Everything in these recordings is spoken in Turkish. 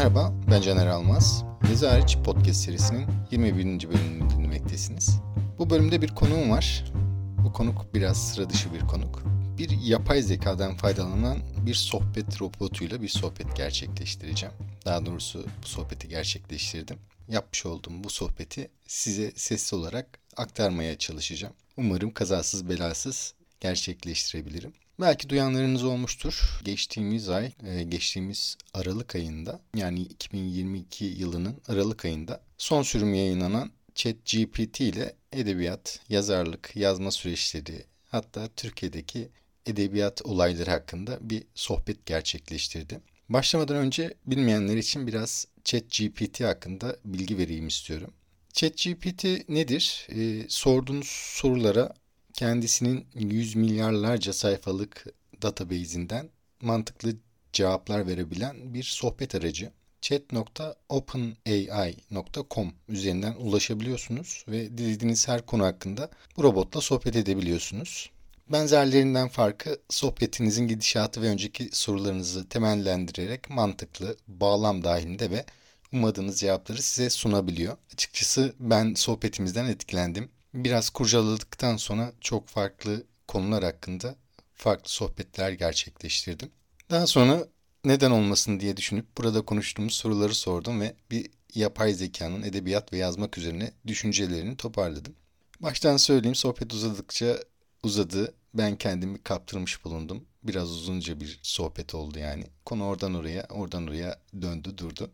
Merhaba, ben Caner Almaz. Hariç podcast serisinin 21. bölümünü dinlemektesiniz. Bu bölümde bir konuğum var. Bu konuk biraz sıra dışı bir konuk. Bir yapay zekadan faydalanan bir sohbet robotuyla bir sohbet gerçekleştireceğim. Daha doğrusu bu sohbeti gerçekleştirdim. Yapmış olduğum bu sohbeti size sesli olarak aktarmaya çalışacağım. Umarım kazasız belasız gerçekleştirebilirim. Belki duyanlarınız olmuştur. Geçtiğimiz ay, e, geçtiğimiz Aralık ayında yani 2022 yılının Aralık ayında son sürüm yayınlanan ChatGPT ile edebiyat, yazarlık, yazma süreçleri hatta Türkiye'deki edebiyat olayları hakkında bir sohbet gerçekleştirdi. Başlamadan önce bilmeyenler için biraz ChatGPT hakkında bilgi vereyim istiyorum. ChatGPT nedir? Ee, sorduğunuz sorulara kendisinin yüz milyarlarca sayfalık database'inden mantıklı cevaplar verebilen bir sohbet aracı. chat.openai.com üzerinden ulaşabiliyorsunuz ve dilediğiniz her konu hakkında bu robotla sohbet edebiliyorsunuz. Benzerlerinden farkı sohbetinizin gidişatı ve önceki sorularınızı temellendirerek mantıklı, bağlam dahilinde ve ummadığınız cevapları size sunabiliyor. Açıkçası ben sohbetimizden etkilendim. Biraz kurcaladıktan sonra çok farklı konular hakkında farklı sohbetler gerçekleştirdim. Daha sonra neden olmasın diye düşünüp burada konuştuğumuz soruları sordum ve bir yapay zekanın edebiyat ve yazmak üzerine düşüncelerini toparladım. Baştan söyleyeyim sohbet uzadıkça uzadı. Ben kendimi kaptırmış bulundum. Biraz uzunca bir sohbet oldu yani. Konu oradan oraya, oradan oraya döndü durdu.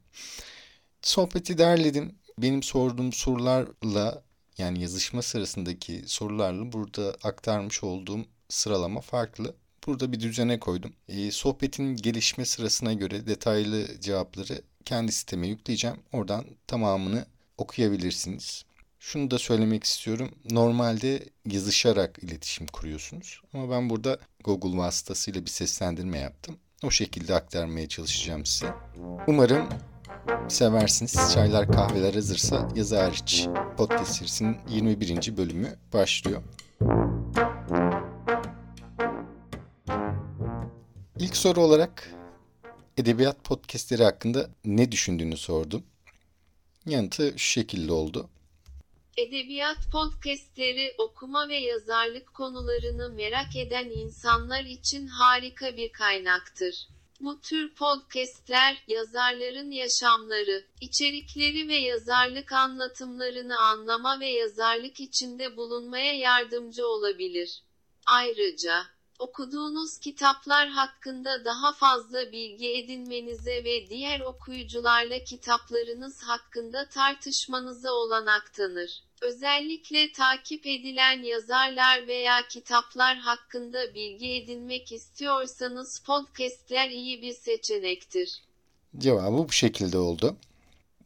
Sohbeti derledim. Benim sorduğum sorularla yani yazışma sırasındaki sorularla burada aktarmış olduğum sıralama farklı. Burada bir düzene koydum. E, sohbetin gelişme sırasına göre detaylı cevapları kendi siteme yükleyeceğim. Oradan tamamını okuyabilirsiniz. Şunu da söylemek istiyorum. Normalde yazışarak iletişim kuruyorsunuz. Ama ben burada Google vasıtasıyla bir seslendirme yaptım. O şekilde aktarmaya çalışacağım size. Umarım seversiniz. Çaylar kahveler hazırsa yazı hariç podcast serisinin 21. bölümü başlıyor. İlk soru olarak edebiyat podcastleri hakkında ne düşündüğünü sordum. Yanıtı şu şekilde oldu. Edebiyat podcastleri okuma ve yazarlık konularını merak eden insanlar için harika bir kaynaktır. Bu tür podcastler, yazarların yaşamları, içerikleri ve yazarlık anlatımlarını anlama ve yazarlık içinde bulunmaya yardımcı olabilir. Ayrıca, okuduğunuz kitaplar hakkında daha fazla bilgi edinmenize ve diğer okuyucularla kitaplarınız hakkında tartışmanıza olanak tanır. Özellikle takip edilen yazarlar veya kitaplar hakkında bilgi edinmek istiyorsanız podcastler iyi bir seçenektir. Cevabı bu şekilde oldu.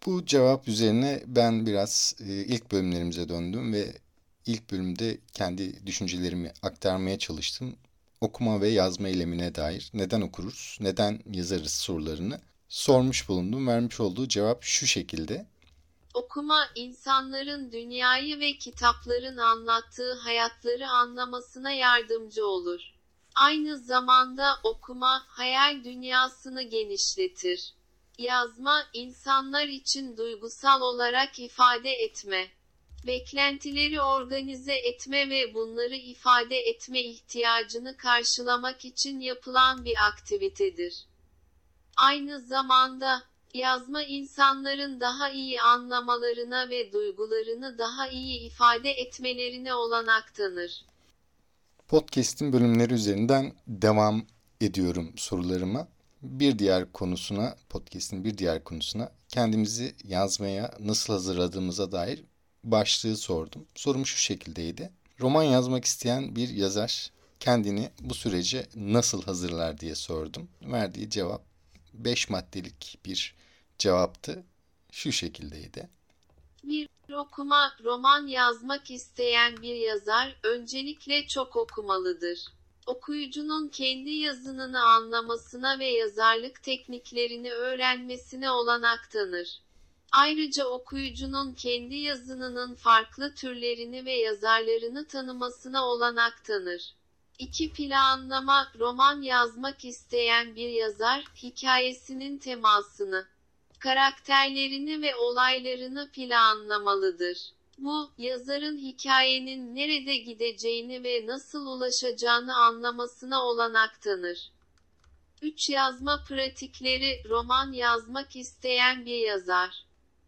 Bu cevap üzerine ben biraz e, ilk bölümlerimize döndüm ve ilk bölümde kendi düşüncelerimi aktarmaya çalıştım. Okuma ve yazma eylemine dair neden okuruz, neden yazarız sorularını sormuş bulundum. Vermiş olduğu cevap şu şekilde. Okuma, insanların dünyayı ve kitapların anlattığı hayatları anlamasına yardımcı olur. Aynı zamanda okuma, hayal dünyasını genişletir. Yazma, insanlar için duygusal olarak ifade etme, beklentileri organize etme ve bunları ifade etme ihtiyacını karşılamak için yapılan bir aktivitedir. Aynı zamanda, Yazma insanların daha iyi anlamalarına ve duygularını daha iyi ifade etmelerine olanak tanır. Podcast'in bölümleri üzerinden devam ediyorum sorularıma. Bir diğer konusuna, podcast'in bir diğer konusuna kendimizi yazmaya nasıl hazırladığımıza dair başlığı sordum. Sorum şu şekildeydi. Roman yazmak isteyen bir yazar kendini bu sürece nasıl hazırlar diye sordum. Verdiği cevap 5 maddelik bir cevaptı. Şu şekildeydi. Bir okuma, roman yazmak isteyen bir yazar öncelikle çok okumalıdır. Okuyucunun kendi yazınını anlamasına ve yazarlık tekniklerini öğrenmesine olanak tanır. Ayrıca okuyucunun kendi yazınının farklı türlerini ve yazarlarını tanımasına olanak tanır. 2. Planlama, roman yazmak isteyen bir yazar, hikayesinin temasını, Karakterlerini ve olaylarını planlamalıdır. Bu, yazarın hikayenin nerede gideceğini ve nasıl ulaşacağını anlamasına olanak tanır. 3 yazma pratikleri roman yazmak isteyen bir yazar.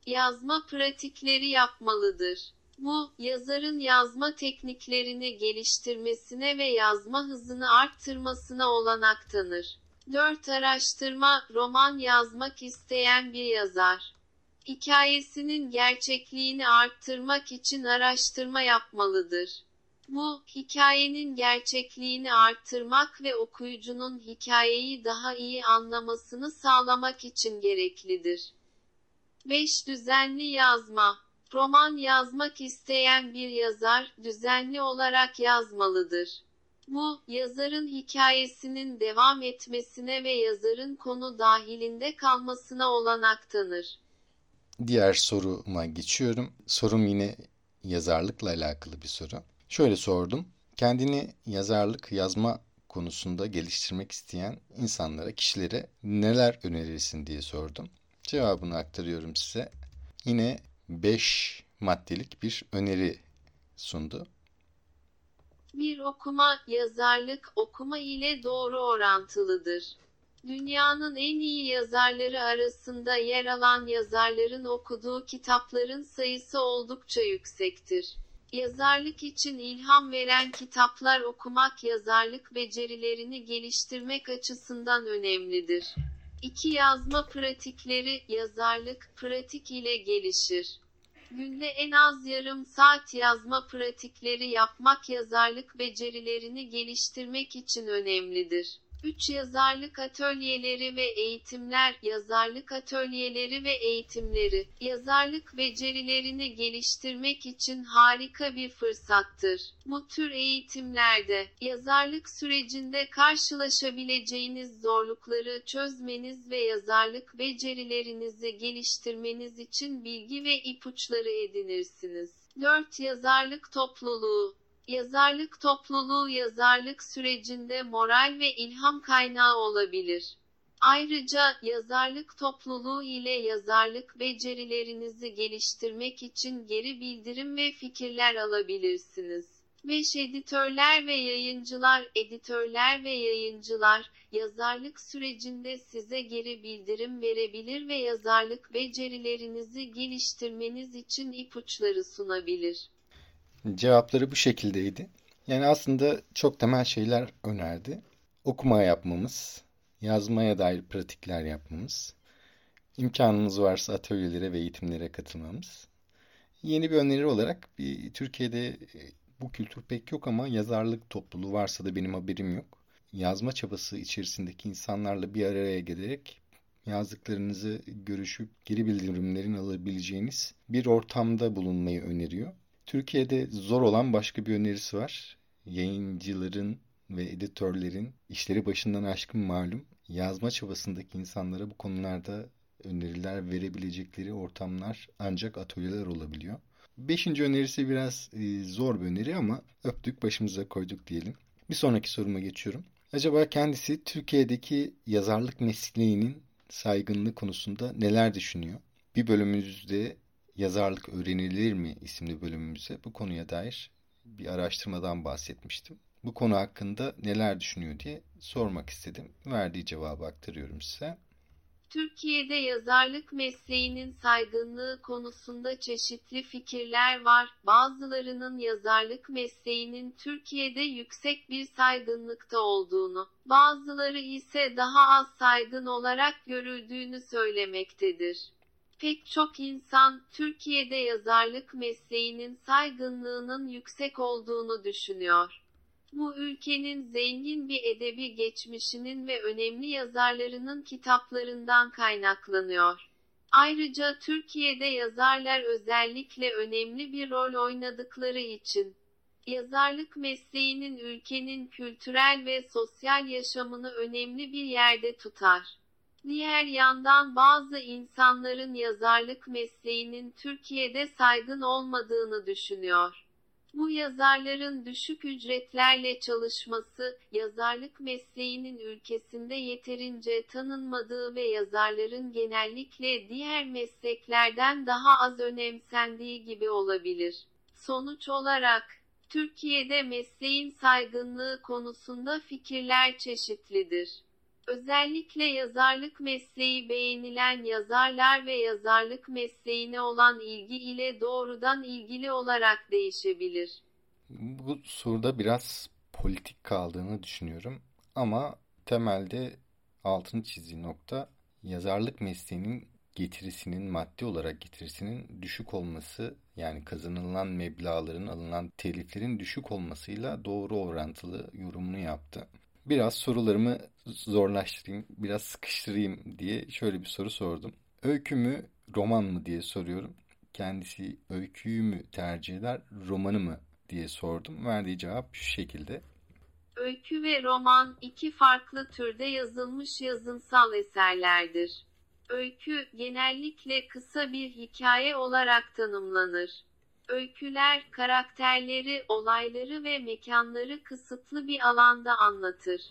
Yazma pratikleri yapmalıdır. Bu, yazarın yazma tekniklerini geliştirmesine ve yazma hızını arttırmasına olanak tanır. 4 araştırma, roman yazmak isteyen bir yazar. Hikayesinin gerçekliğini arttırmak için araştırma yapmalıdır. Bu, hikayenin gerçekliğini arttırmak ve okuyucunun hikayeyi daha iyi anlamasını sağlamak için gereklidir. 5. Düzenli yazma. Roman yazmak isteyen bir yazar, düzenli olarak yazmalıdır. Bu, yazarın hikayesinin devam etmesine ve yazarın konu dahilinde kalmasına olanak tanır. Diğer soruma geçiyorum. Sorum yine yazarlıkla alakalı bir soru. Şöyle sordum. Kendini yazarlık yazma konusunda geliştirmek isteyen insanlara, kişilere neler önerirsin diye sordum. Cevabını aktarıyorum size. Yine 5 maddelik bir öneri sundu. Bir okuma, yazarlık okuma ile doğru orantılıdır. Dünyanın en iyi yazarları arasında yer alan yazarların okuduğu kitapların sayısı oldukça yüksektir. Yazarlık için ilham veren kitaplar okumak yazarlık becerilerini geliştirmek açısından önemlidir. İki yazma pratikleri yazarlık pratik ile gelişir. Günde en az yarım saat yazma pratikleri yapmak yazarlık becerilerini geliştirmek için önemlidir. 3 yazarlık atölyeleri ve eğitimler, yazarlık atölyeleri ve eğitimleri, yazarlık becerilerini geliştirmek için harika bir fırsattır. Bu tür eğitimlerde, yazarlık sürecinde karşılaşabileceğiniz zorlukları çözmeniz ve yazarlık becerilerinizi geliştirmeniz için bilgi ve ipuçları edinirsiniz. 4 Yazarlık topluluğu Yazarlık topluluğu yazarlık sürecinde moral ve ilham kaynağı olabilir. Ayrıca yazarlık topluluğu ile yazarlık becerilerinizi geliştirmek için geri bildirim ve fikirler alabilirsiniz. 5 editörler ve yayıncılar, editörler ve yayıncılar, yazarlık sürecinde size geri bildirim verebilir ve yazarlık becerilerinizi geliştirmeniz için ipuçları sunabilir. Cevapları bu şekildeydi. Yani aslında çok temel şeyler önerdi. Okuma yapmamız, yazmaya dair pratikler yapmamız, imkanımız varsa atölyelere ve eğitimlere katılmamız. Yeni bir öneri olarak bir Türkiye'de e, bu kültür pek yok ama yazarlık topluluğu varsa da benim haberim yok. Yazma çabası içerisindeki insanlarla bir araya gelerek yazdıklarınızı görüşüp geri bildirimlerin alabileceğiniz bir ortamda bulunmayı öneriyor. Türkiye'de zor olan başka bir önerisi var. Yayıncıların ve editörlerin işleri başından aşkın malum. Yazma çabasındaki insanlara bu konularda öneriler verebilecekleri ortamlar ancak atölyeler olabiliyor. Beşinci önerisi biraz e, zor bir öneri ama öptük başımıza koyduk diyelim. Bir sonraki soruma geçiyorum. Acaba kendisi Türkiye'deki yazarlık mesleğinin saygınlığı konusunda neler düşünüyor? Bir bölümümüzde Yazarlık Öğrenilir mi isimli bölümümüze bu konuya dair bir araştırmadan bahsetmiştim. Bu konu hakkında neler düşünüyor diye sormak istedim. Verdiği cevabı aktarıyorum size. Türkiye'de yazarlık mesleğinin saygınlığı konusunda çeşitli fikirler var. Bazılarının yazarlık mesleğinin Türkiye'de yüksek bir saygınlıkta olduğunu, bazıları ise daha az saygın olarak görüldüğünü söylemektedir. Pek çok insan Türkiye'de yazarlık mesleğinin saygınlığının yüksek olduğunu düşünüyor. Bu ülkenin zengin bir edebi geçmişinin ve önemli yazarlarının kitaplarından kaynaklanıyor. Ayrıca Türkiye'de yazarlar özellikle önemli bir rol oynadıkları için yazarlık mesleğinin ülkenin kültürel ve sosyal yaşamını önemli bir yerde tutar. Diğer yandan bazı insanların yazarlık mesleğinin Türkiye'de saygın olmadığını düşünüyor. Bu yazarların düşük ücretlerle çalışması, yazarlık mesleğinin ülkesinde yeterince tanınmadığı ve yazarların genellikle diğer mesleklerden daha az önemsendiği gibi olabilir. Sonuç olarak, Türkiye'de mesleğin saygınlığı konusunda fikirler çeşitlidir. Özellikle yazarlık mesleği beğenilen yazarlar ve yazarlık mesleğine olan ilgi ile doğrudan ilgili olarak değişebilir. Bu soruda biraz politik kaldığını düşünüyorum ama temelde altını çizdiği nokta yazarlık mesleğinin getirisinin maddi olarak getirisinin düşük olması yani kazanılan meblaların alınan teliflerin düşük olmasıyla doğru orantılı yorumunu yaptı. Biraz sorularımı zorlaştırayım, biraz sıkıştırayım diye şöyle bir soru sordum. Öykü mü, roman mı diye soruyorum. Kendisi öyküyü mü tercih eder, romanı mı diye sordum. Verdiği cevap şu şekilde. Öykü ve roman iki farklı türde yazılmış yazınsal eserlerdir. Öykü genellikle kısa bir hikaye olarak tanımlanır. Öyküler karakterleri, olayları ve mekanları kısıtlı bir alanda anlatır.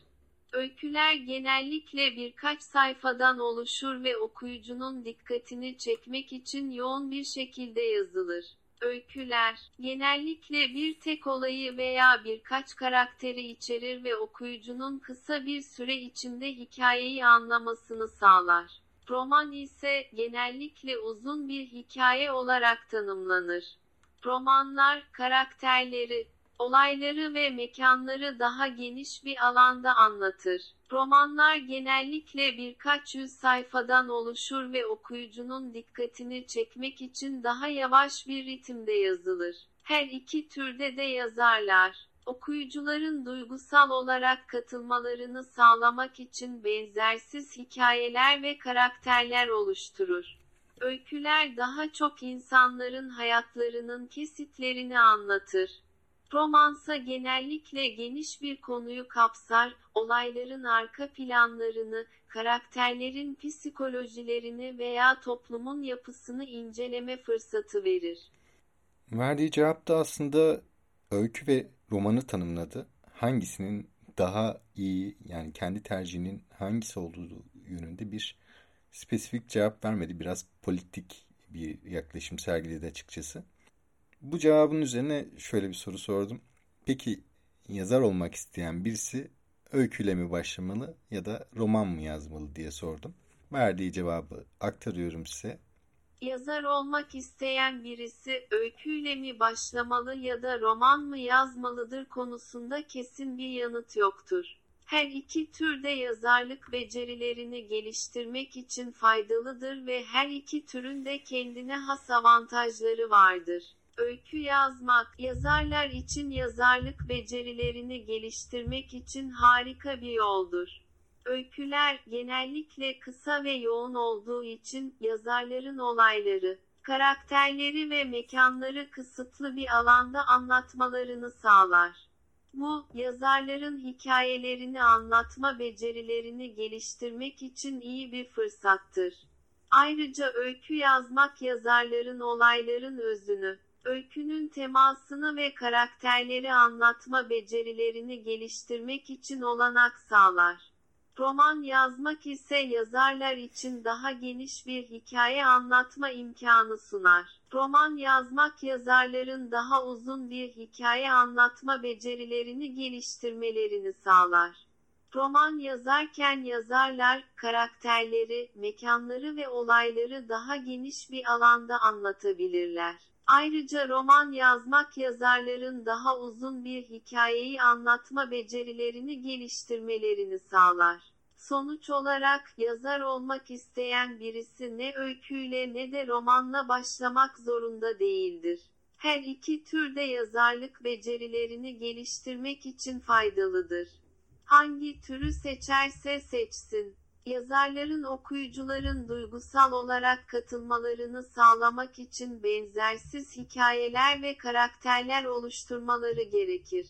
Öyküler genellikle birkaç sayfadan oluşur ve okuyucunun dikkatini çekmek için yoğun bir şekilde yazılır. Öyküler, genellikle bir tek olayı veya birkaç karakteri içerir ve okuyucunun kısa bir süre içinde hikayeyi anlamasını sağlar. Roman ise genellikle uzun bir hikaye olarak tanımlanır. Romanlar karakterleri, olayları ve mekanları daha geniş bir alanda anlatır. Romanlar genellikle birkaç yüz sayfadan oluşur ve okuyucunun dikkatini çekmek için daha yavaş bir ritimde yazılır. Her iki türde de yazarlar, okuyucuların duygusal olarak katılmalarını sağlamak için benzersiz hikayeler ve karakterler oluşturur. Öyküler daha çok insanların hayatlarının kesitlerini anlatır. Romansa genellikle geniş bir konuyu kapsar, olayların arka planlarını, karakterlerin psikolojilerini veya toplumun yapısını inceleme fırsatı verir. Verdiği cevap da aslında öykü ve romanı tanımladı. Hangisinin daha iyi yani kendi tercihinin hangisi olduğu yönünde bir spesifik cevap vermedi. Biraz politik bir yaklaşım sergiledi açıkçası. Bu cevabın üzerine şöyle bir soru sordum. Peki yazar olmak isteyen birisi öyküyle mi başlamalı ya da roman mı yazmalı diye sordum. Verdiği cevabı aktarıyorum size. Yazar olmak isteyen birisi öyküyle mi başlamalı ya da roman mı yazmalıdır konusunda kesin bir yanıt yoktur. Her iki türde yazarlık becerilerini geliştirmek için faydalıdır ve her iki türün de kendine has avantajları vardır. Öykü yazmak, yazarlar için yazarlık becerilerini geliştirmek için harika bir yoldur. Öyküler genellikle kısa ve yoğun olduğu için yazarların olayları, karakterleri ve mekanları kısıtlı bir alanda anlatmalarını sağlar. Bu, yazarların hikayelerini anlatma becerilerini geliştirmek için iyi bir fırsattır. Ayrıca öykü yazmak yazarların olayların özünü, öykünün temasını ve karakterleri anlatma becerilerini geliştirmek için olanak sağlar. Roman yazmak ise yazarlar için daha geniş bir hikaye anlatma imkanı sunar. Roman yazmak yazarların daha uzun bir hikaye anlatma becerilerini geliştirmelerini sağlar. Roman yazarken yazarlar, karakterleri, mekanları ve olayları daha geniş bir alanda anlatabilirler. Ayrıca roman yazmak yazarların daha uzun bir hikayeyi anlatma becerilerini geliştirmelerini sağlar. Sonuç olarak yazar olmak isteyen birisi ne öyküyle ne de romanla başlamak zorunda değildir. Her iki türde yazarlık becerilerini geliştirmek için faydalıdır. Hangi türü seçerse seçsin. Yazarların okuyucuların duygusal olarak katılmalarını sağlamak için benzersiz hikayeler ve karakterler oluşturmaları gerekir.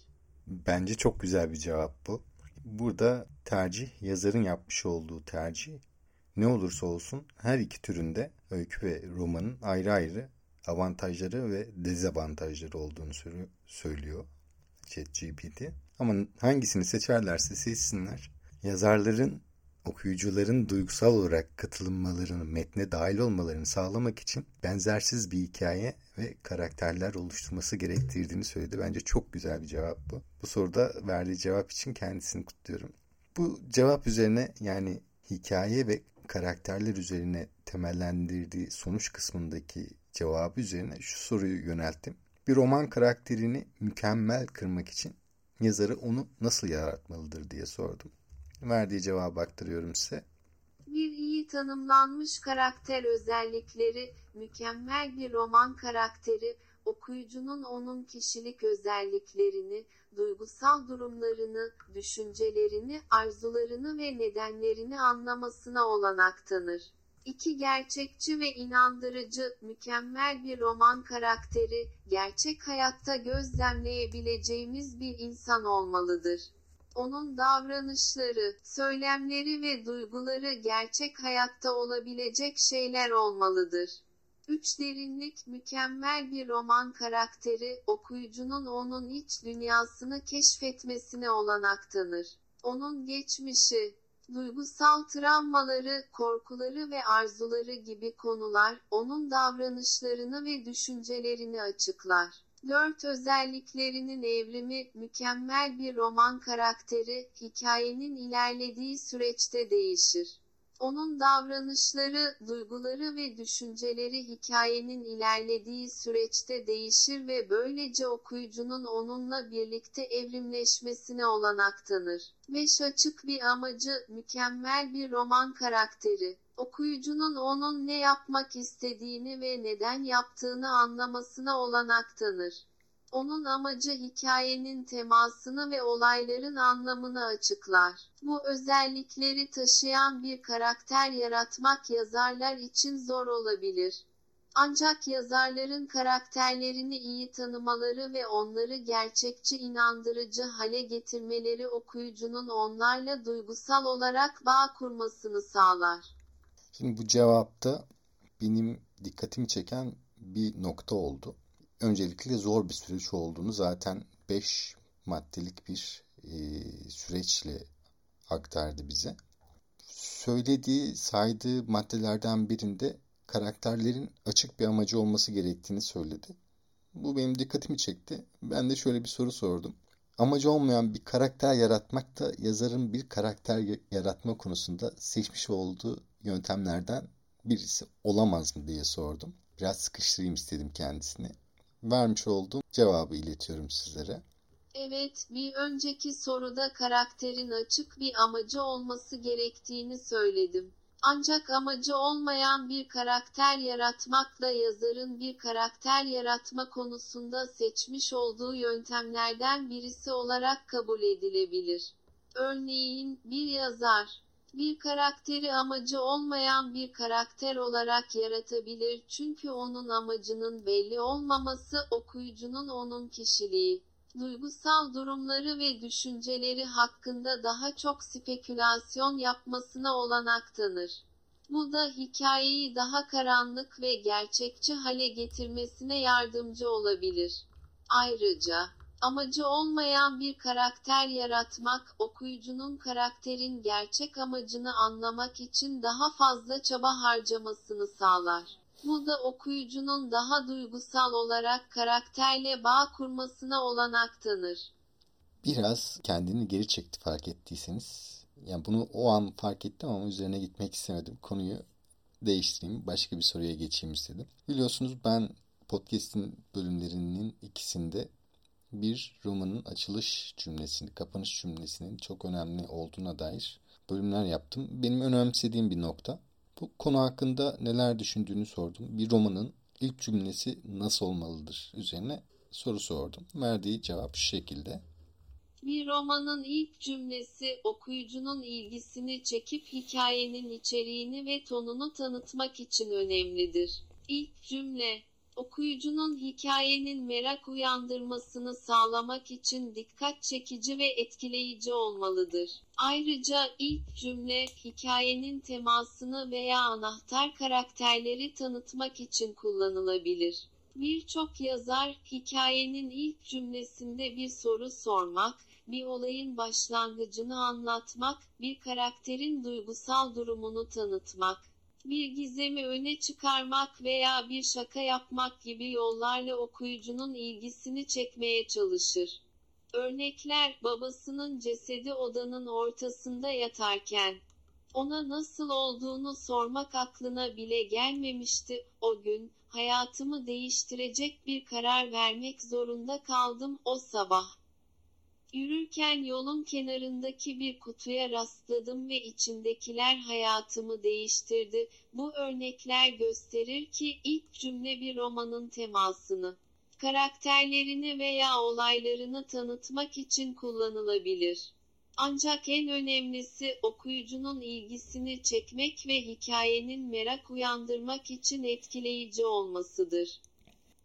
Bence çok güzel bir cevap bu. Burada tercih yazarın yapmış olduğu tercih. Ne olursa olsun her iki türünde öykü ve romanın ayrı ayrı avantajları ve dezavantajları olduğunu söylüyor ChatGPT. Ama hangisini seçerlerse seçsinler. Yazarların okuyucuların duygusal olarak katılımmalarını, metne dahil olmalarını sağlamak için benzersiz bir hikaye ve karakterler oluşturması gerektirdiğini söyledi. Bence çok güzel bir cevap bu. Bu soruda verdiği cevap için kendisini kutluyorum. Bu cevap üzerine yani hikaye ve karakterler üzerine temellendirdiği sonuç kısmındaki cevabı üzerine şu soruyu yönelttim. Bir roman karakterini mükemmel kırmak için yazarı onu nasıl yaratmalıdır diye sordum. Verdiği cevabı aktarıyorum size. Bir iyi tanımlanmış karakter özellikleri, mükemmel bir roman karakteri, okuyucunun onun kişilik özelliklerini, duygusal durumlarını, düşüncelerini, arzularını ve nedenlerini anlamasına olanak tanır. İki gerçekçi ve inandırıcı, mükemmel bir roman karakteri, gerçek hayatta gözlemleyebileceğimiz bir insan olmalıdır. Onun davranışları, söylemleri ve duyguları gerçek hayatta olabilecek şeyler olmalıdır. 3 derinlik mükemmel bir roman karakteri, okuyucunun onun iç dünyasını keşfetmesine olanak tanır. Onun geçmişi, duygusal travmaları, korkuları ve arzuları gibi konular, onun davranışlarını ve düşüncelerini açıklar. Dört özelliklerinin evrimi, mükemmel bir roman karakteri, hikayenin ilerlediği süreçte değişir. Onun davranışları, duyguları ve düşünceleri hikayenin ilerlediği süreçte değişir ve böylece okuyucunun onunla birlikte evrimleşmesine olanak tanır. 5 açık bir amacı, mükemmel bir roman karakteri. Okuyucunun onun ne yapmak istediğini ve neden yaptığını anlamasına olanak tanır. Onun amacı hikayenin temasını ve olayların anlamını açıklar. Bu özellikleri taşıyan bir karakter yaratmak yazarlar için zor olabilir. Ancak yazarların karakterlerini iyi tanımaları ve onları gerçekçi inandırıcı hale getirmeleri okuyucunun onlarla duygusal olarak bağ kurmasını sağlar. Şimdi bu cevapta benim dikkatimi çeken bir nokta oldu öncelikle zor bir süreç olduğunu zaten 5 maddelik bir e, süreçle aktardı bize. Söylediği, saydığı maddelerden birinde karakterlerin açık bir amacı olması gerektiğini söyledi. Bu benim dikkatimi çekti. Ben de şöyle bir soru sordum. Amacı olmayan bir karakter yaratmak da yazarın bir karakter yaratma konusunda seçmiş olduğu yöntemlerden birisi olamaz mı diye sordum. Biraz sıkıştırayım istedim kendisini vermiş olduğum cevabı iletiyorum sizlere. Evet, bir önceki soruda karakterin açık bir amacı olması gerektiğini söyledim. Ancak amacı olmayan bir karakter yaratmakla yazarın bir karakter yaratma konusunda seçmiş olduğu yöntemlerden birisi olarak kabul edilebilir. Örneğin, bir yazar, bir karakteri amacı olmayan bir karakter olarak yaratabilir çünkü onun amacının belli olmaması okuyucunun onun kişiliği, duygusal durumları ve düşünceleri hakkında daha çok spekülasyon yapmasına olanak tanır. Bu da hikayeyi daha karanlık ve gerçekçi hale getirmesine yardımcı olabilir. Ayrıca, Amacı olmayan bir karakter yaratmak, okuyucunun karakterin gerçek amacını anlamak için daha fazla çaba harcamasını sağlar. Bu da okuyucunun daha duygusal olarak karakterle bağ kurmasına olanak tanır. Biraz kendini geri çekti fark ettiyseniz. Yani bunu o an fark ettim ama üzerine gitmek istemedim. Konuyu değiştireyim. Başka bir soruya geçeyim istedim. Biliyorsunuz ben podcast'in bölümlerinin ikisinde bir romanın açılış cümlesini, kapanış cümlesinin çok önemli olduğuna dair bölümler yaptım. Benim önemsediğim bir nokta. Bu konu hakkında neler düşündüğünü sordum. Bir romanın ilk cümlesi nasıl olmalıdır üzerine soru sordum. Verdiği cevap şu şekilde. Bir romanın ilk cümlesi okuyucunun ilgisini çekip hikayenin içeriğini ve tonunu tanıtmak için önemlidir. İlk cümle okuyucunun hikayenin merak uyandırmasını sağlamak için dikkat çekici ve etkileyici olmalıdır. Ayrıca ilk cümle hikayenin temasını veya anahtar karakterleri tanıtmak için kullanılabilir. Birçok yazar hikayenin ilk cümlesinde bir soru sormak, bir olayın başlangıcını anlatmak, bir karakterin duygusal durumunu tanıtmak, bir gizemi öne çıkarmak veya bir şaka yapmak gibi yollarla okuyucunun ilgisini çekmeye çalışır. Örnekler babasının cesedi odanın ortasında yatarken ona nasıl olduğunu sormak aklına bile gelmemişti. O gün hayatımı değiştirecek bir karar vermek zorunda kaldım o sabah. Yürürken yolun kenarındaki bir kutuya rastladım ve içindekiler hayatımı değiştirdi. Bu örnekler gösterir ki ilk cümle bir romanın temasını, karakterlerini veya olaylarını tanıtmak için kullanılabilir. Ancak en önemlisi okuyucunun ilgisini çekmek ve hikayenin merak uyandırmak için etkileyici olmasıdır.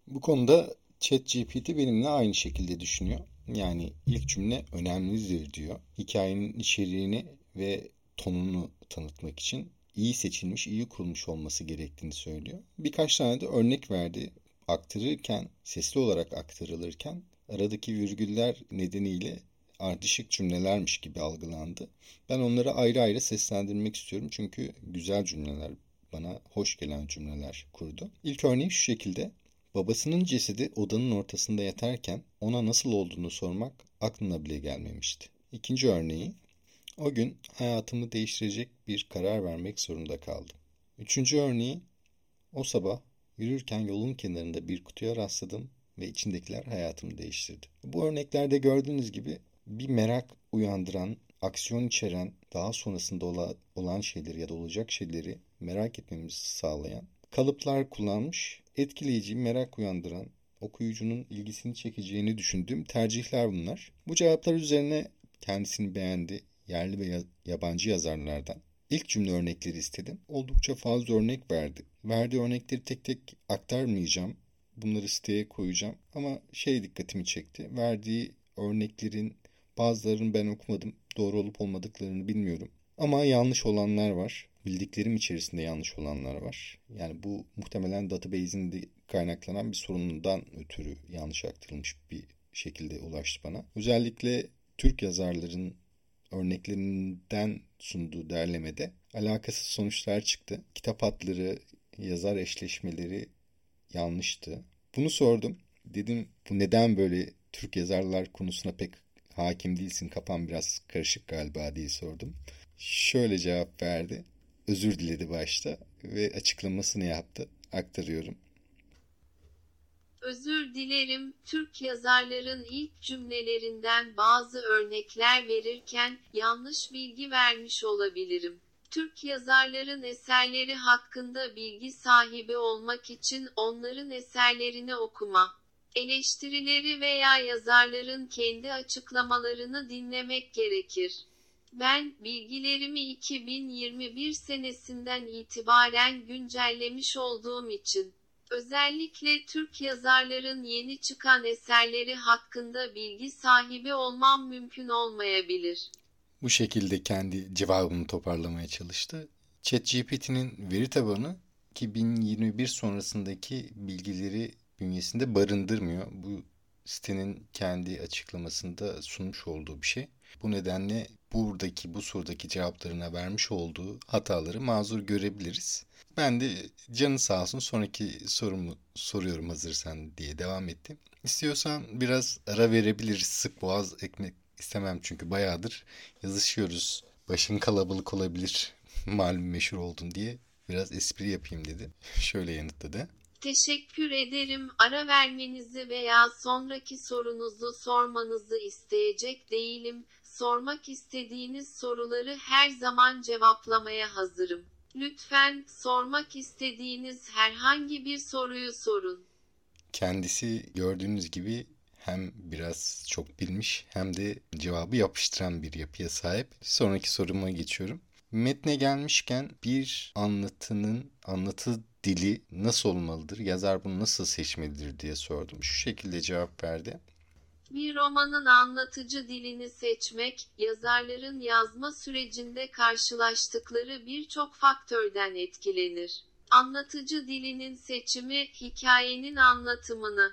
Bu konuda ChatGPT benimle aynı şekilde düşünüyor. Yani ilk cümle önemlidir diyor. Hikayenin içeriğini ve tonunu tanıtmak için iyi seçilmiş, iyi kurulmuş olması gerektiğini söylüyor. Birkaç tane de örnek verdi. Aktarırken, sesli olarak aktarılırken aradaki virgüller nedeniyle ardışık cümlelermiş gibi algılandı. Ben onları ayrı ayrı seslendirmek istiyorum çünkü güzel cümleler, bana hoş gelen cümleler kurdu. İlk örneği şu şekilde. Babasının cesedi odanın ortasında yatarken ona nasıl olduğunu sormak aklına bile gelmemişti. İkinci örneği, o gün hayatımı değiştirecek bir karar vermek zorunda kaldım. Üçüncü örneği, o sabah yürürken yolun kenarında bir kutuya rastladım ve içindekiler hayatımı değiştirdi. Bu örneklerde gördüğünüz gibi bir merak uyandıran, aksiyon içeren, daha sonrasında olan şeyleri ya da olacak şeyleri merak etmemizi sağlayan kalıplar kullanmış, etkileyici, merak uyandıran, okuyucunun ilgisini çekeceğini düşündüğüm tercihler bunlar. Bu cevaplar üzerine kendisini beğendi, yerli ve yabancı yazarlardan. İlk cümle örnekleri istedim. Oldukça fazla örnek verdi. Verdiği örnekleri tek tek aktarmayacağım. Bunları siteye koyacağım. Ama şey dikkatimi çekti. Verdiği örneklerin bazılarını ben okumadım. Doğru olup olmadıklarını bilmiyorum. Ama yanlış olanlar var bildiklerim içerisinde yanlış olanlar var. Yani bu muhtemelen database'inde kaynaklanan bir sorunundan ötürü yanlış aktarılmış bir şekilde ulaştı bana. Özellikle Türk yazarların örneklerinden sunduğu derlemede alakasız sonuçlar çıktı. Kitap adları, yazar eşleşmeleri yanlıştı. Bunu sordum. Dedim bu neden böyle Türk yazarlar konusuna pek hakim değilsin kafam biraz karışık galiba diye sordum. Şöyle cevap verdi özür diledi başta ve açıklamasını yaptı. Aktarıyorum. Özür dilerim. Türk yazarların ilk cümlelerinden bazı örnekler verirken yanlış bilgi vermiş olabilirim. Türk yazarların eserleri hakkında bilgi sahibi olmak için onların eserlerini okuma, eleştirileri veya yazarların kendi açıklamalarını dinlemek gerekir. Ben bilgilerimi 2021 senesinden itibaren güncellemiş olduğum için özellikle Türk yazarların yeni çıkan eserleri hakkında bilgi sahibi olmam mümkün olmayabilir. Bu şekilde kendi cevabını toparlamaya çalıştı. ChatGPT'nin veri tabanı 2021 sonrasındaki bilgileri bünyesinde barındırmıyor. Bu sitenin kendi açıklamasında sunmuş olduğu bir şey. Bu nedenle buradaki bu sorudaki cevaplarına vermiş olduğu hataları mazur görebiliriz. Ben de canı sağ olsun sonraki sorumu soruyorum hazırsan diye devam ettim. İstiyorsan biraz ara verebiliriz. Sık boğaz ekmek istemem çünkü bayağıdır yazışıyoruz. Başın kalabalık olabilir malum meşhur oldun diye biraz espri yapayım dedi. Şöyle yanıtladı. Teşekkür ederim. Ara vermenizi veya sonraki sorunuzu sormanızı isteyecek değilim. Sormak istediğiniz soruları her zaman cevaplamaya hazırım. Lütfen sormak istediğiniz herhangi bir soruyu sorun. Kendisi gördüğünüz gibi hem biraz çok bilmiş hem de cevabı yapıştıran bir yapıya sahip. Sonraki soruma geçiyorum. Metne gelmişken bir anlatının anlatı dili nasıl olmalıdır? Yazar bunu nasıl seçmelidir diye sordum. Şu şekilde cevap verdi. Bir romanın anlatıcı dilini seçmek, yazarların yazma sürecinde karşılaştıkları birçok faktörden etkilenir. Anlatıcı dilinin seçimi, hikayenin anlatımını,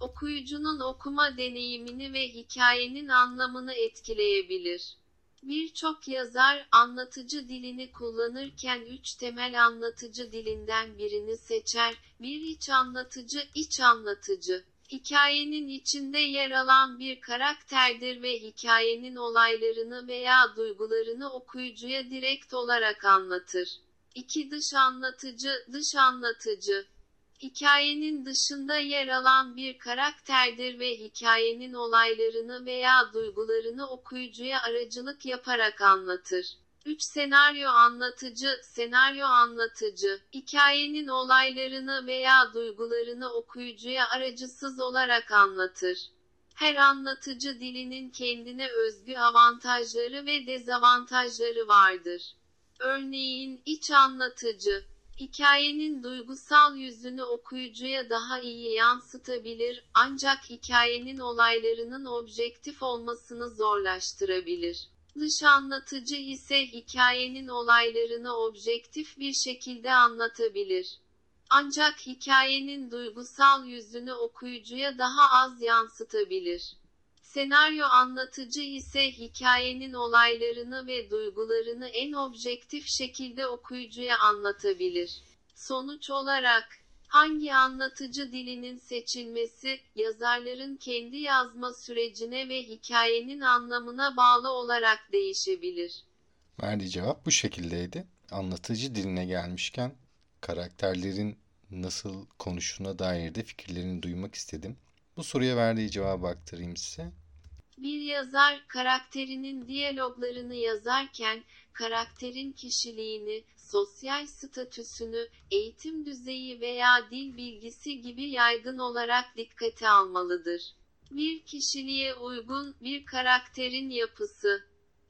okuyucunun okuma deneyimini ve hikayenin anlamını etkileyebilir. Birçok yazar anlatıcı dilini kullanırken üç temel anlatıcı dilinden birini seçer. Bir iç anlatıcı, iç anlatıcı. Hikayenin içinde yer alan bir karakterdir ve hikayenin olaylarını veya duygularını okuyucuya direkt olarak anlatır. 2. Dış anlatıcı, dış anlatıcı. Hikayenin dışında yer alan bir karakterdir ve hikayenin olaylarını veya duygularını okuyucuya aracılık yaparak anlatır. 3. Senaryo anlatıcı, senaryo anlatıcı, hikayenin olaylarını veya duygularını okuyucuya aracısız olarak anlatır. Her anlatıcı dilinin kendine özgü avantajları ve dezavantajları vardır. Örneğin iç anlatıcı, hikayenin duygusal yüzünü okuyucuya daha iyi yansıtabilir ancak hikayenin olaylarının objektif olmasını zorlaştırabilir. Dış anlatıcı ise hikayenin olaylarını objektif bir şekilde anlatabilir. Ancak hikayenin duygusal yüzünü okuyucuya daha az yansıtabilir. Senaryo anlatıcı ise hikayenin olaylarını ve duygularını en objektif şekilde okuyucuya anlatabilir. Sonuç olarak, hangi anlatıcı dilinin seçilmesi, yazarların kendi yazma sürecine ve hikayenin anlamına bağlı olarak değişebilir. Verdiği cevap bu şekildeydi. Anlatıcı diline gelmişken karakterlerin nasıl konuştuğuna dair de fikirlerini duymak istedim. Bu soruya verdiği cevabı aktarayım size. Bir yazar karakterinin diyaloglarını yazarken karakterin kişiliğini, sosyal statüsünü, eğitim düzeyi veya dil bilgisi gibi yaygın olarak dikkate almalıdır. Bir kişiliğe uygun bir karakterin yapısı,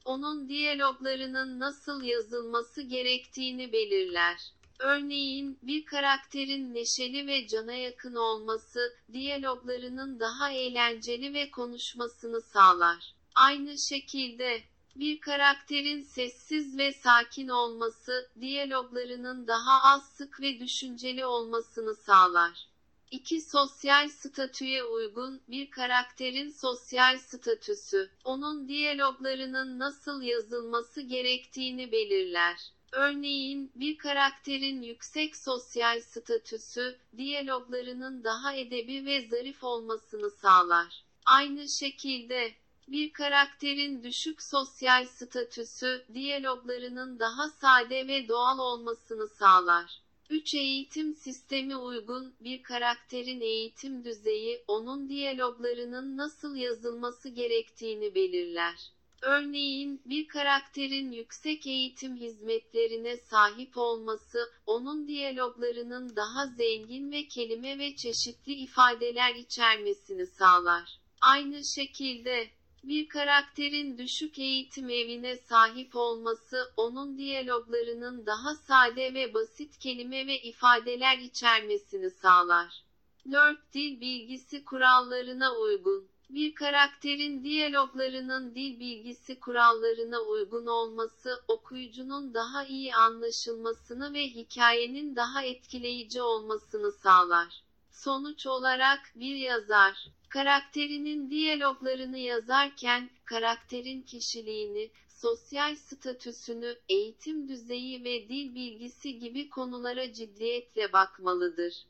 onun diyaloglarının nasıl yazılması gerektiğini belirler. Örneğin, bir karakterin neşeli ve cana yakın olması, diyaloglarının daha eğlenceli ve konuşmasını sağlar. Aynı şekilde, bir karakterin sessiz ve sakin olması, diyaloglarının daha az sık ve düşünceli olmasını sağlar. 2. Sosyal statüye uygun bir karakterin sosyal statüsü, onun diyaloglarının nasıl yazılması gerektiğini belirler. Örneğin, bir karakterin yüksek sosyal statüsü, diyaloglarının daha edebi ve zarif olmasını sağlar. Aynı şekilde, bir karakterin düşük sosyal statüsü, diyaloglarının daha sade ve doğal olmasını sağlar. 3. Eğitim sistemi uygun bir karakterin eğitim düzeyi, onun diyaloglarının nasıl yazılması gerektiğini belirler. Örneğin, bir karakterin yüksek eğitim hizmetlerine sahip olması, onun diyaloglarının daha zengin ve kelime ve çeşitli ifadeler içermesini sağlar. Aynı şekilde, bir karakterin düşük eğitim evine sahip olması, onun diyaloglarının daha sade ve basit kelime ve ifadeler içermesini sağlar. 4. Dil bilgisi kurallarına uygun bir karakterin diyaloglarının dil bilgisi kurallarına uygun olması, okuyucunun daha iyi anlaşılmasını ve hikayenin daha etkileyici olmasını sağlar. Sonuç olarak bir yazar, karakterinin diyaloglarını yazarken, karakterin kişiliğini, sosyal statüsünü, eğitim düzeyi ve dil bilgisi gibi konulara ciddiyetle bakmalıdır.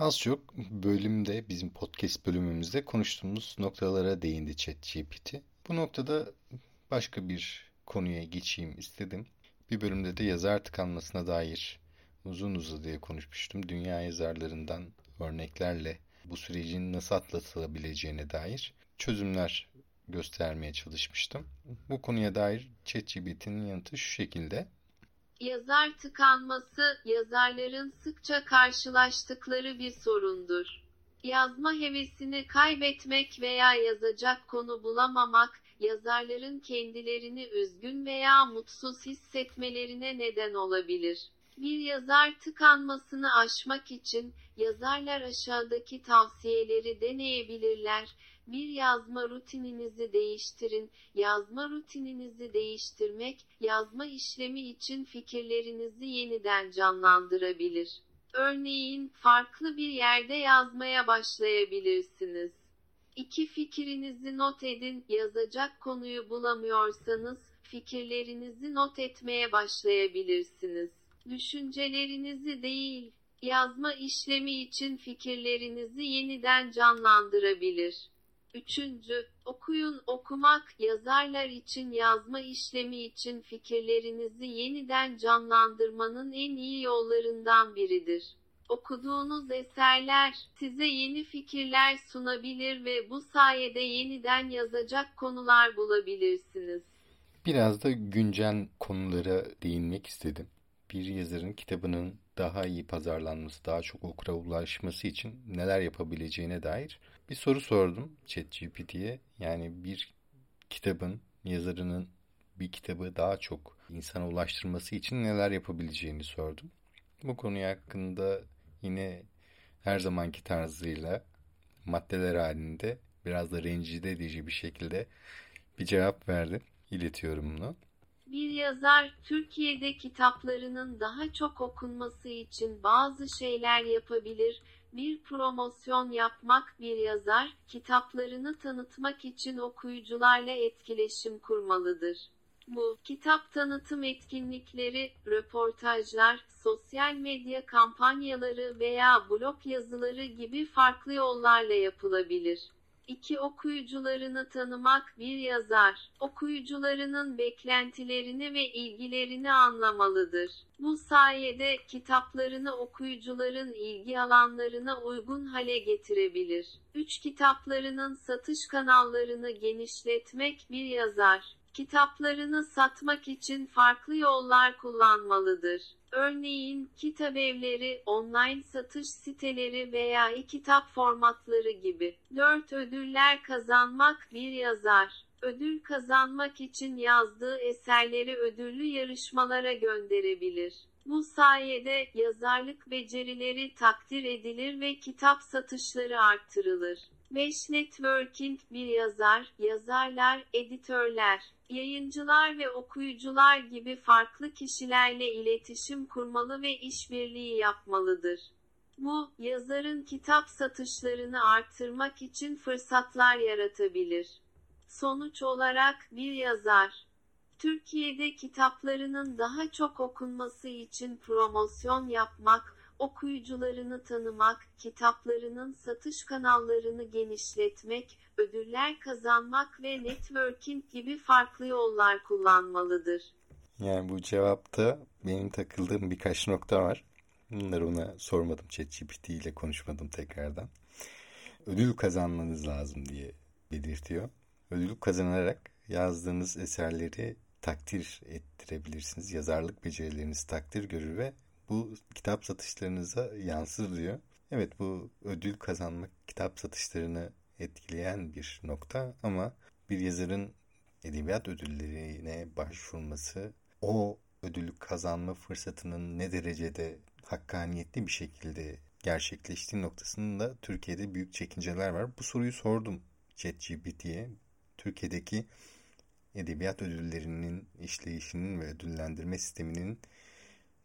Az çok bölümde bizim podcast bölümümüzde konuştuğumuz noktalara değindi ChatGPT. Bu noktada başka bir konuya geçeyim istedim. Bir bölümde de yazar tıkanmasına dair uzun uzadıya konuşmuştum. Dünya yazarlarından örneklerle bu sürecin nasıl atlatılabileceğine dair çözümler göstermeye çalışmıştım. Bu konuya dair ChatGPT'nin yanıtı şu şekilde. Yazar tıkanması, yazarların sıkça karşılaştıkları bir sorundur. Yazma hevesini kaybetmek veya yazacak konu bulamamak, yazarların kendilerini üzgün veya mutsuz hissetmelerine neden olabilir. Bir yazar tıkanmasını aşmak için yazarlar aşağıdaki tavsiyeleri deneyebilirler. Bir yazma rutininizi değiştirin. Yazma rutininizi değiştirmek, yazma işlemi için fikirlerinizi yeniden canlandırabilir. Örneğin, farklı bir yerde yazmaya başlayabilirsiniz. İki fikrinizi not edin. Yazacak konuyu bulamıyorsanız, fikirlerinizi not etmeye başlayabilirsiniz. Düşüncelerinizi değil, yazma işlemi için fikirlerinizi yeniden canlandırabilir. Üçüncü, okuyun okumak, yazarlar için yazma işlemi için fikirlerinizi yeniden canlandırmanın en iyi yollarından biridir. Okuduğunuz eserler size yeni fikirler sunabilir ve bu sayede yeniden yazacak konular bulabilirsiniz. Biraz da güncel konulara değinmek istedim. Bir yazarın kitabının daha iyi pazarlanması, daha çok okura ulaşması için neler yapabileceğine dair bir soru sordum ChatGPT'ye. Yani bir kitabın, yazarının bir kitabı daha çok insana ulaştırması için neler yapabileceğini sordum. Bu konu hakkında yine her zamanki tarzıyla maddeler halinde biraz da rencide edici bir şekilde bir cevap verdim. İletiyorum bunu. Bir yazar Türkiye'de kitaplarının daha çok okunması için bazı şeyler yapabilir. Bir promosyon yapmak bir yazar kitaplarını tanıtmak için okuyucularla etkileşim kurmalıdır. Bu, kitap tanıtım etkinlikleri, röportajlar, sosyal medya kampanyaları veya blog yazıları gibi farklı yollarla yapılabilir. 2. Okuyucularını tanımak bir yazar, okuyucularının beklentilerini ve ilgilerini anlamalıdır. Bu sayede kitaplarını okuyucuların ilgi alanlarına uygun hale getirebilir. 3. Kitaplarının satış kanallarını genişletmek bir yazar, kitaplarını satmak için farklı yollar kullanmalıdır. Örneğin kitabevleri, online satış siteleri veya e-kitap formatları gibi. 4. Ödüller kazanmak bir yazar. Ödül kazanmak için yazdığı eserleri ödüllü yarışmalara gönderebilir. Bu sayede yazarlık becerileri takdir edilir ve kitap satışları artırılır. 5. Networking bir yazar, yazarlar, editörler, yayıncılar ve okuyucular gibi farklı kişilerle iletişim kurmalı ve işbirliği yapmalıdır. Bu, yazarın kitap satışlarını artırmak için fırsatlar yaratabilir. Sonuç olarak bir yazar, Türkiye'de kitaplarının daha çok okunması için promosyon yapmak, okuyucularını tanımak, kitaplarının satış kanallarını genişletmek, ödüller kazanmak ve networking gibi farklı yollar kullanmalıdır. Yani bu cevapta benim takıldığım birkaç nokta var. Bunları ona sormadım. ChatGPT ile konuşmadım tekrardan. Ödül kazanmanız lazım diye belirtiyor. Ödül kazanarak yazdığınız eserleri takdir ettirebilirsiniz. Yazarlık becerileriniz takdir görür ve bu kitap satışlarınıza yansır diyor. Evet bu ödül kazanmak kitap satışlarını etkileyen bir nokta ama bir yazarın edebiyat ödüllerine başvurması o ödülü kazanma fırsatının ne derecede hakkaniyetli bir şekilde gerçekleştiği noktasında Türkiye'de büyük çekinceler var. Bu soruyu sordum ChatGPT'ye. Türkiye'deki edebiyat ödüllerinin işleyişinin ve ödüllendirme sisteminin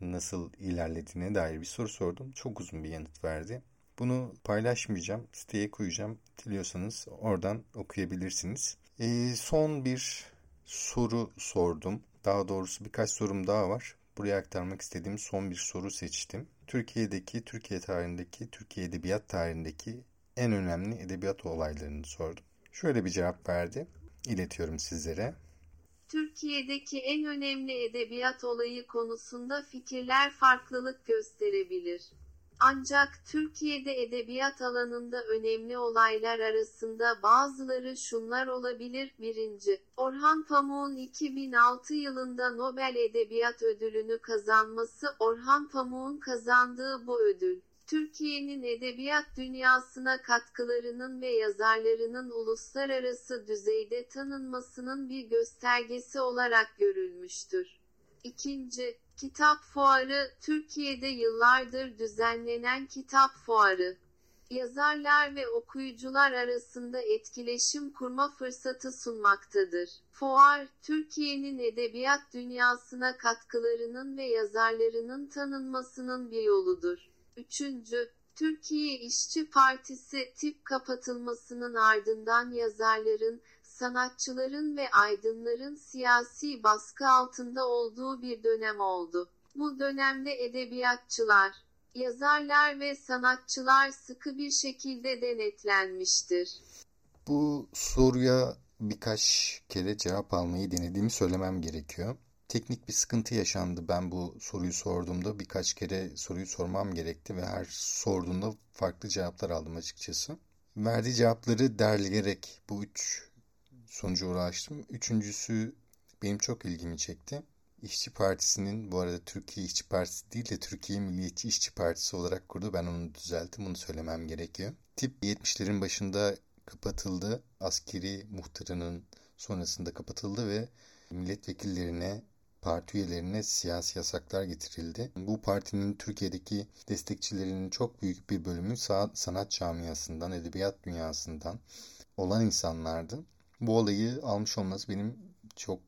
nasıl ilerlediğine dair bir soru sordum. Çok uzun bir yanıt verdi. Bunu paylaşmayacağım. Siteye koyacağım. Diliyorsanız oradan okuyabilirsiniz. Ee, son bir soru sordum. Daha doğrusu birkaç sorum daha var. Buraya aktarmak istediğim son bir soru seçtim. Türkiye'deki, Türkiye tarihindeki, Türkiye edebiyat tarihindeki en önemli edebiyat olaylarını sordum. Şöyle bir cevap verdi. İletiyorum sizlere. Türkiye'deki en önemli edebiyat olayı konusunda fikirler farklılık gösterebilir. Ancak Türkiye'de edebiyat alanında önemli olaylar arasında bazıları şunlar olabilir. 1. Orhan Pamuk'un 2006 yılında Nobel Edebiyat Ödülünü kazanması Orhan Pamuk'un kazandığı bu ödül, Türkiye'nin edebiyat dünyasına katkılarının ve yazarlarının uluslararası düzeyde tanınmasının bir göstergesi olarak görülmüştür. İkinci, Kitap Fuarı, Türkiye'de yıllardır düzenlenen kitap fuarı. yazarlar ve okuyucular arasında etkileşim kurma fırsatı sunmaktadır. Fuar, Türkiye'nin edebiyat dünyasına katkılarının ve yazarlarının tanınmasının bir yoludur. Üçüncü, Türkiye İşçi Partisi tip kapatılmasının ardından yazarların, sanatçıların ve aydınların siyasi baskı altında olduğu bir dönem oldu. Bu dönemde edebiyatçılar, yazarlar ve sanatçılar sıkı bir şekilde denetlenmiştir. Bu soruya birkaç kere cevap almayı denediğimi söylemem gerekiyor. Teknik bir sıkıntı yaşandı. Ben bu soruyu sorduğumda birkaç kere soruyu sormam gerekti ve her sorduğunda farklı cevaplar aldım açıkçası. Verdiği cevapları derleyerek bu üç sonuca ulaştım. Üçüncüsü benim çok ilgimi çekti. İşçi Partisi'nin bu arada Türkiye İşçi Partisi değil de Türkiye Milliyetçi İşçi Partisi olarak kurdu. Ben onu düzelttim. Bunu söylemem gerekiyor. Tip 70'lerin başında kapatıldı. Askeri muhtarının sonrasında kapatıldı ve milletvekillerine, parti üyelerine siyasi yasaklar getirildi. Bu partinin Türkiye'deki destekçilerinin çok büyük bir bölümü sanat camiasından, edebiyat dünyasından olan insanlardı. Bu olayı almış olması benim çok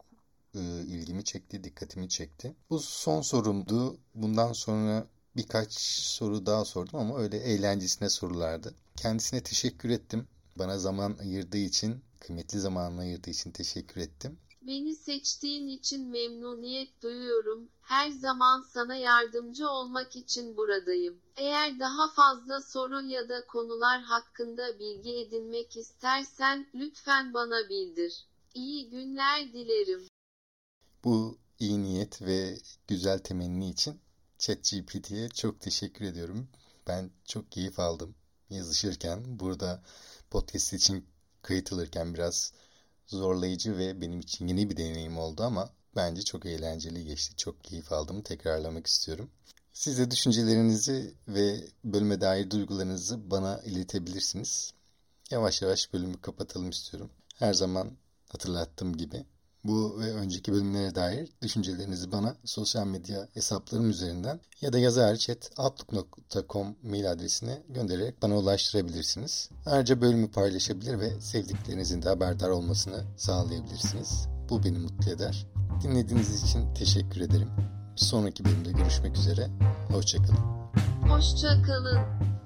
e, ilgimi çekti, dikkatimi çekti. Bu son sorumdu. Bundan sonra birkaç soru daha sordum ama öyle eğlencesine sorulardı. Kendisine teşekkür ettim. Bana zaman ayırdığı için, kıymetli zamanını ayırdığı için teşekkür ettim. Beni seçtiğin için memnuniyet duyuyorum. Her zaman sana yardımcı olmak için buradayım. Eğer daha fazla soru ya da konular hakkında bilgi edinmek istersen lütfen bana bildir. İyi günler dilerim. Bu iyi niyet ve güzel temenni için ChatGPT'ye çok teşekkür ediyorum. Ben çok keyif aldım yazışırken. Burada podcast için kayıt alırken biraz zorlayıcı ve benim için yeni bir deneyim oldu ama bence çok eğlenceli geçti. Çok keyif aldım. Tekrarlamak istiyorum. Siz de düşüncelerinizi ve bölüme dair duygularınızı bana iletebilirsiniz. Yavaş yavaş bölümü kapatalım istiyorum. Her zaman hatırlattığım gibi bu ve önceki bölümlere dair düşüncelerinizi bana sosyal medya hesaplarım üzerinden ya da yazarchat.outlook.com mail adresine göndererek bana ulaştırabilirsiniz. Ayrıca bölümü paylaşabilir ve sevdiklerinizin de haberdar olmasını sağlayabilirsiniz. Bu beni mutlu eder. Dinlediğiniz için teşekkür ederim. Bir sonraki bölümde görüşmek üzere. Hoşçakalın. Hoşçakalın.